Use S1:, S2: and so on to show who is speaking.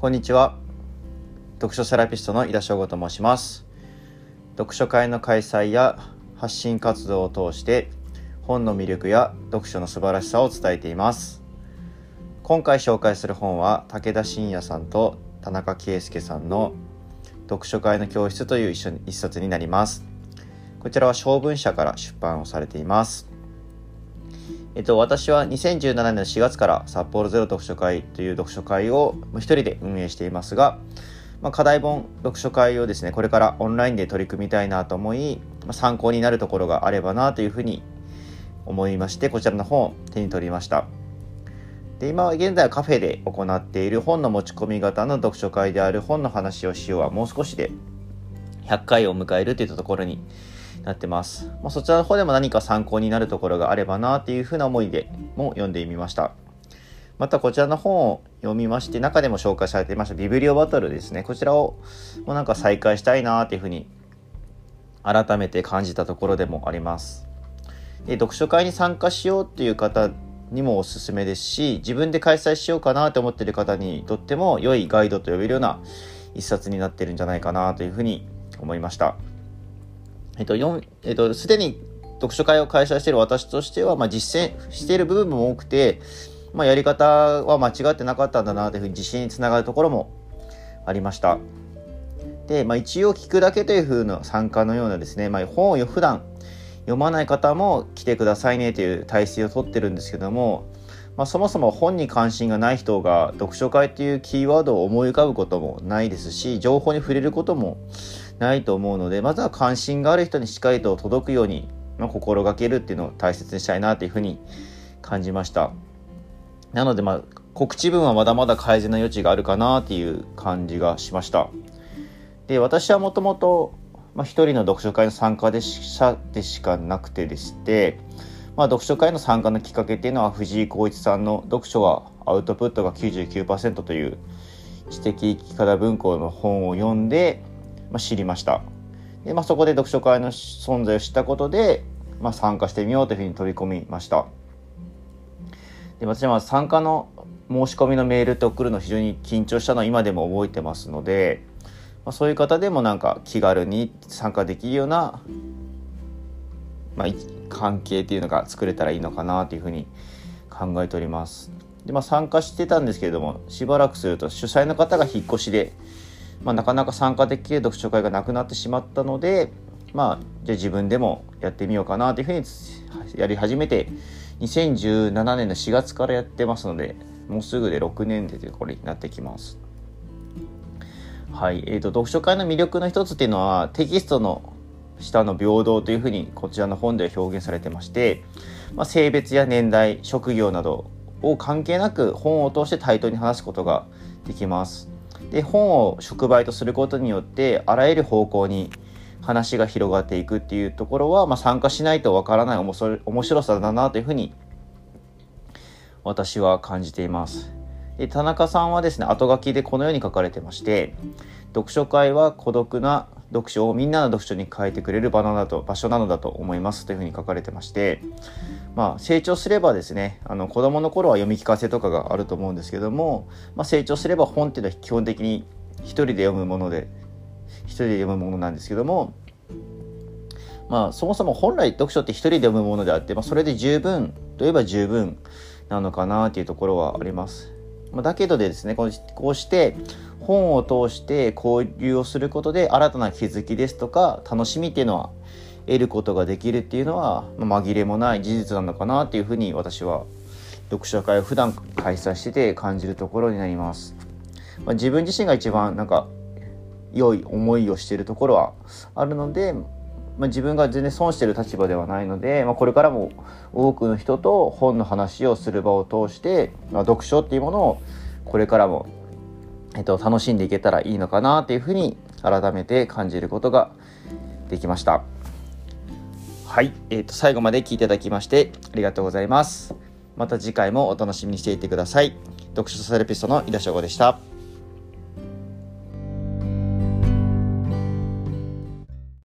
S1: こんにちは。読書セラピストの井田翔吾と申します。読書会の開催や発信活動を通して本の魅力や読書の素晴らしさを伝えています。今回紹介する本は武田信也さんと田中圭介さんの読書会の教室という一冊になります。こちらは小文社から出版をされています。えっと、私は2017年の4月から札幌ゼロ読書会という読書会を一人で運営していますが、まあ、課題本読書会をですね、これからオンラインで取り組みたいなと思い、まあ、参考になるところがあればなというふうに思いまして、こちらの本を手に取りました。で、今現在はカフェで行っている本の持ち込み型の読書会である本の話をしようはもう少しで100回を迎えるといったところになってます。まあ、そちらの方でも何か参考になるところがあればなっていうふうな思いでも読んでみました。またこちらの本を読みまして、中でも紹介されていましたビブリオバトルですね。こちらをもうなんか再開したいなっていうふうに改めて感じたところでもあります。で読書会に参加しようっていう方にもおすすめですし、自分で開催しようかなと思ってる方にとっても良いガイドと呼べるような一冊になってるんじゃないかなというふうに思いました。えっと、えっと、すでに読書会を開催している私としては、まあ、実践している部分も多くて、まあ、やり方は間違ってなかったんだなというふうに自信につながるところもありました。で、まあ、一応聞くだけというふうな参加のようなですね、まあ、本を普段読まない方も来てくださいねという体制をとってるんですけども、まあ、そもそも本に関心がない人が読書会っていうキーワードを思い浮かぶこともないですし情報に触れることもないと思うのでまずは関心がある人にしっかりと届くように、まあ、心がけるっていうのを大切にしたいなというふうに感じました。なのでまあ告知文はまだまだ改善の余地があるかなっていう感じがしました。で私はもともと一人の読書会の参加でしでしかなくてでして、まあ、読書会の参加のきっかけっていうのは藤井浩一さんの「読書はアウトプットが99%」という知的生き方文庫の本を読んで、まあ、知りましたで、まあ、そこで読書会の存在を知ったことで、まあ、参加してみようというふうに取り込みましたで私は参加の申し込みのメールって送るの非常に緊張したのは今でも覚えてますので、まあ、そういう方でもなんか気軽に参加できるような、まあ、関係っていうのが作れたらいいのかなというふうに考えております。でまあ、参加してたんですけれどもしばらくすると主催の方が引っ越しで、まあ、なかなか参加できる読書会がなくなってしまったので、まあ、じゃあ自分でもやってみようかなというふうにやり始めて2017年の4月からやってますのでもうすぐで6年でというこれになってきます。はい、えーと、読書会の魅力の一つっていうのはテキストの下の平等というふうにこちらの本では表現されてまして、まあ、性別や年代職業などを関係なく本を通して対等に話すことができます。で本を触媒とすることによってあらゆる方向に話が広がっていくっていうところは、まあ、参加しないとわからない面白さだなというふうに私は感じています。で田中さんはですね後書きでこのように書かれてまして読書会は孤独な読書をみんなの読書に変えてくれる場なのだと場所なのだと思いますというふうに書かれてまして、まあ、成長すればですねあの子供の頃は読み聞かせとかがあると思うんですけども、まあ、成長すれば本っていうのは基本的に一人で読むもので一人で読むものなんですけどもまあそもそも本来読書って一人で読むものであって、まあ、それで十分といえば十分なのかなというところはあります。だけどですねこうして本を通して交流をすることで新たな気づきですとか楽しみっていうのは得ることができるっていうのは、紛れもない事実なのかなっていうふうに私は読書会を普段開催してて感じるところになります。まあ、自分自身が一番なんか良い思いをしているところはあるので、まあ、自分が全然損してる立場ではないので、まあ、これからも多くの人と本の話をする場を通して、まあ、読書っていうものをこれからも、えっと、楽しんでいけたらいいのかなというふうに改めて感じることができました。はい、えっと、最後まで聞いていただきましてありがとうございます。また次回もお楽しみにしていてください。読書セラピストの井田翔吾でした。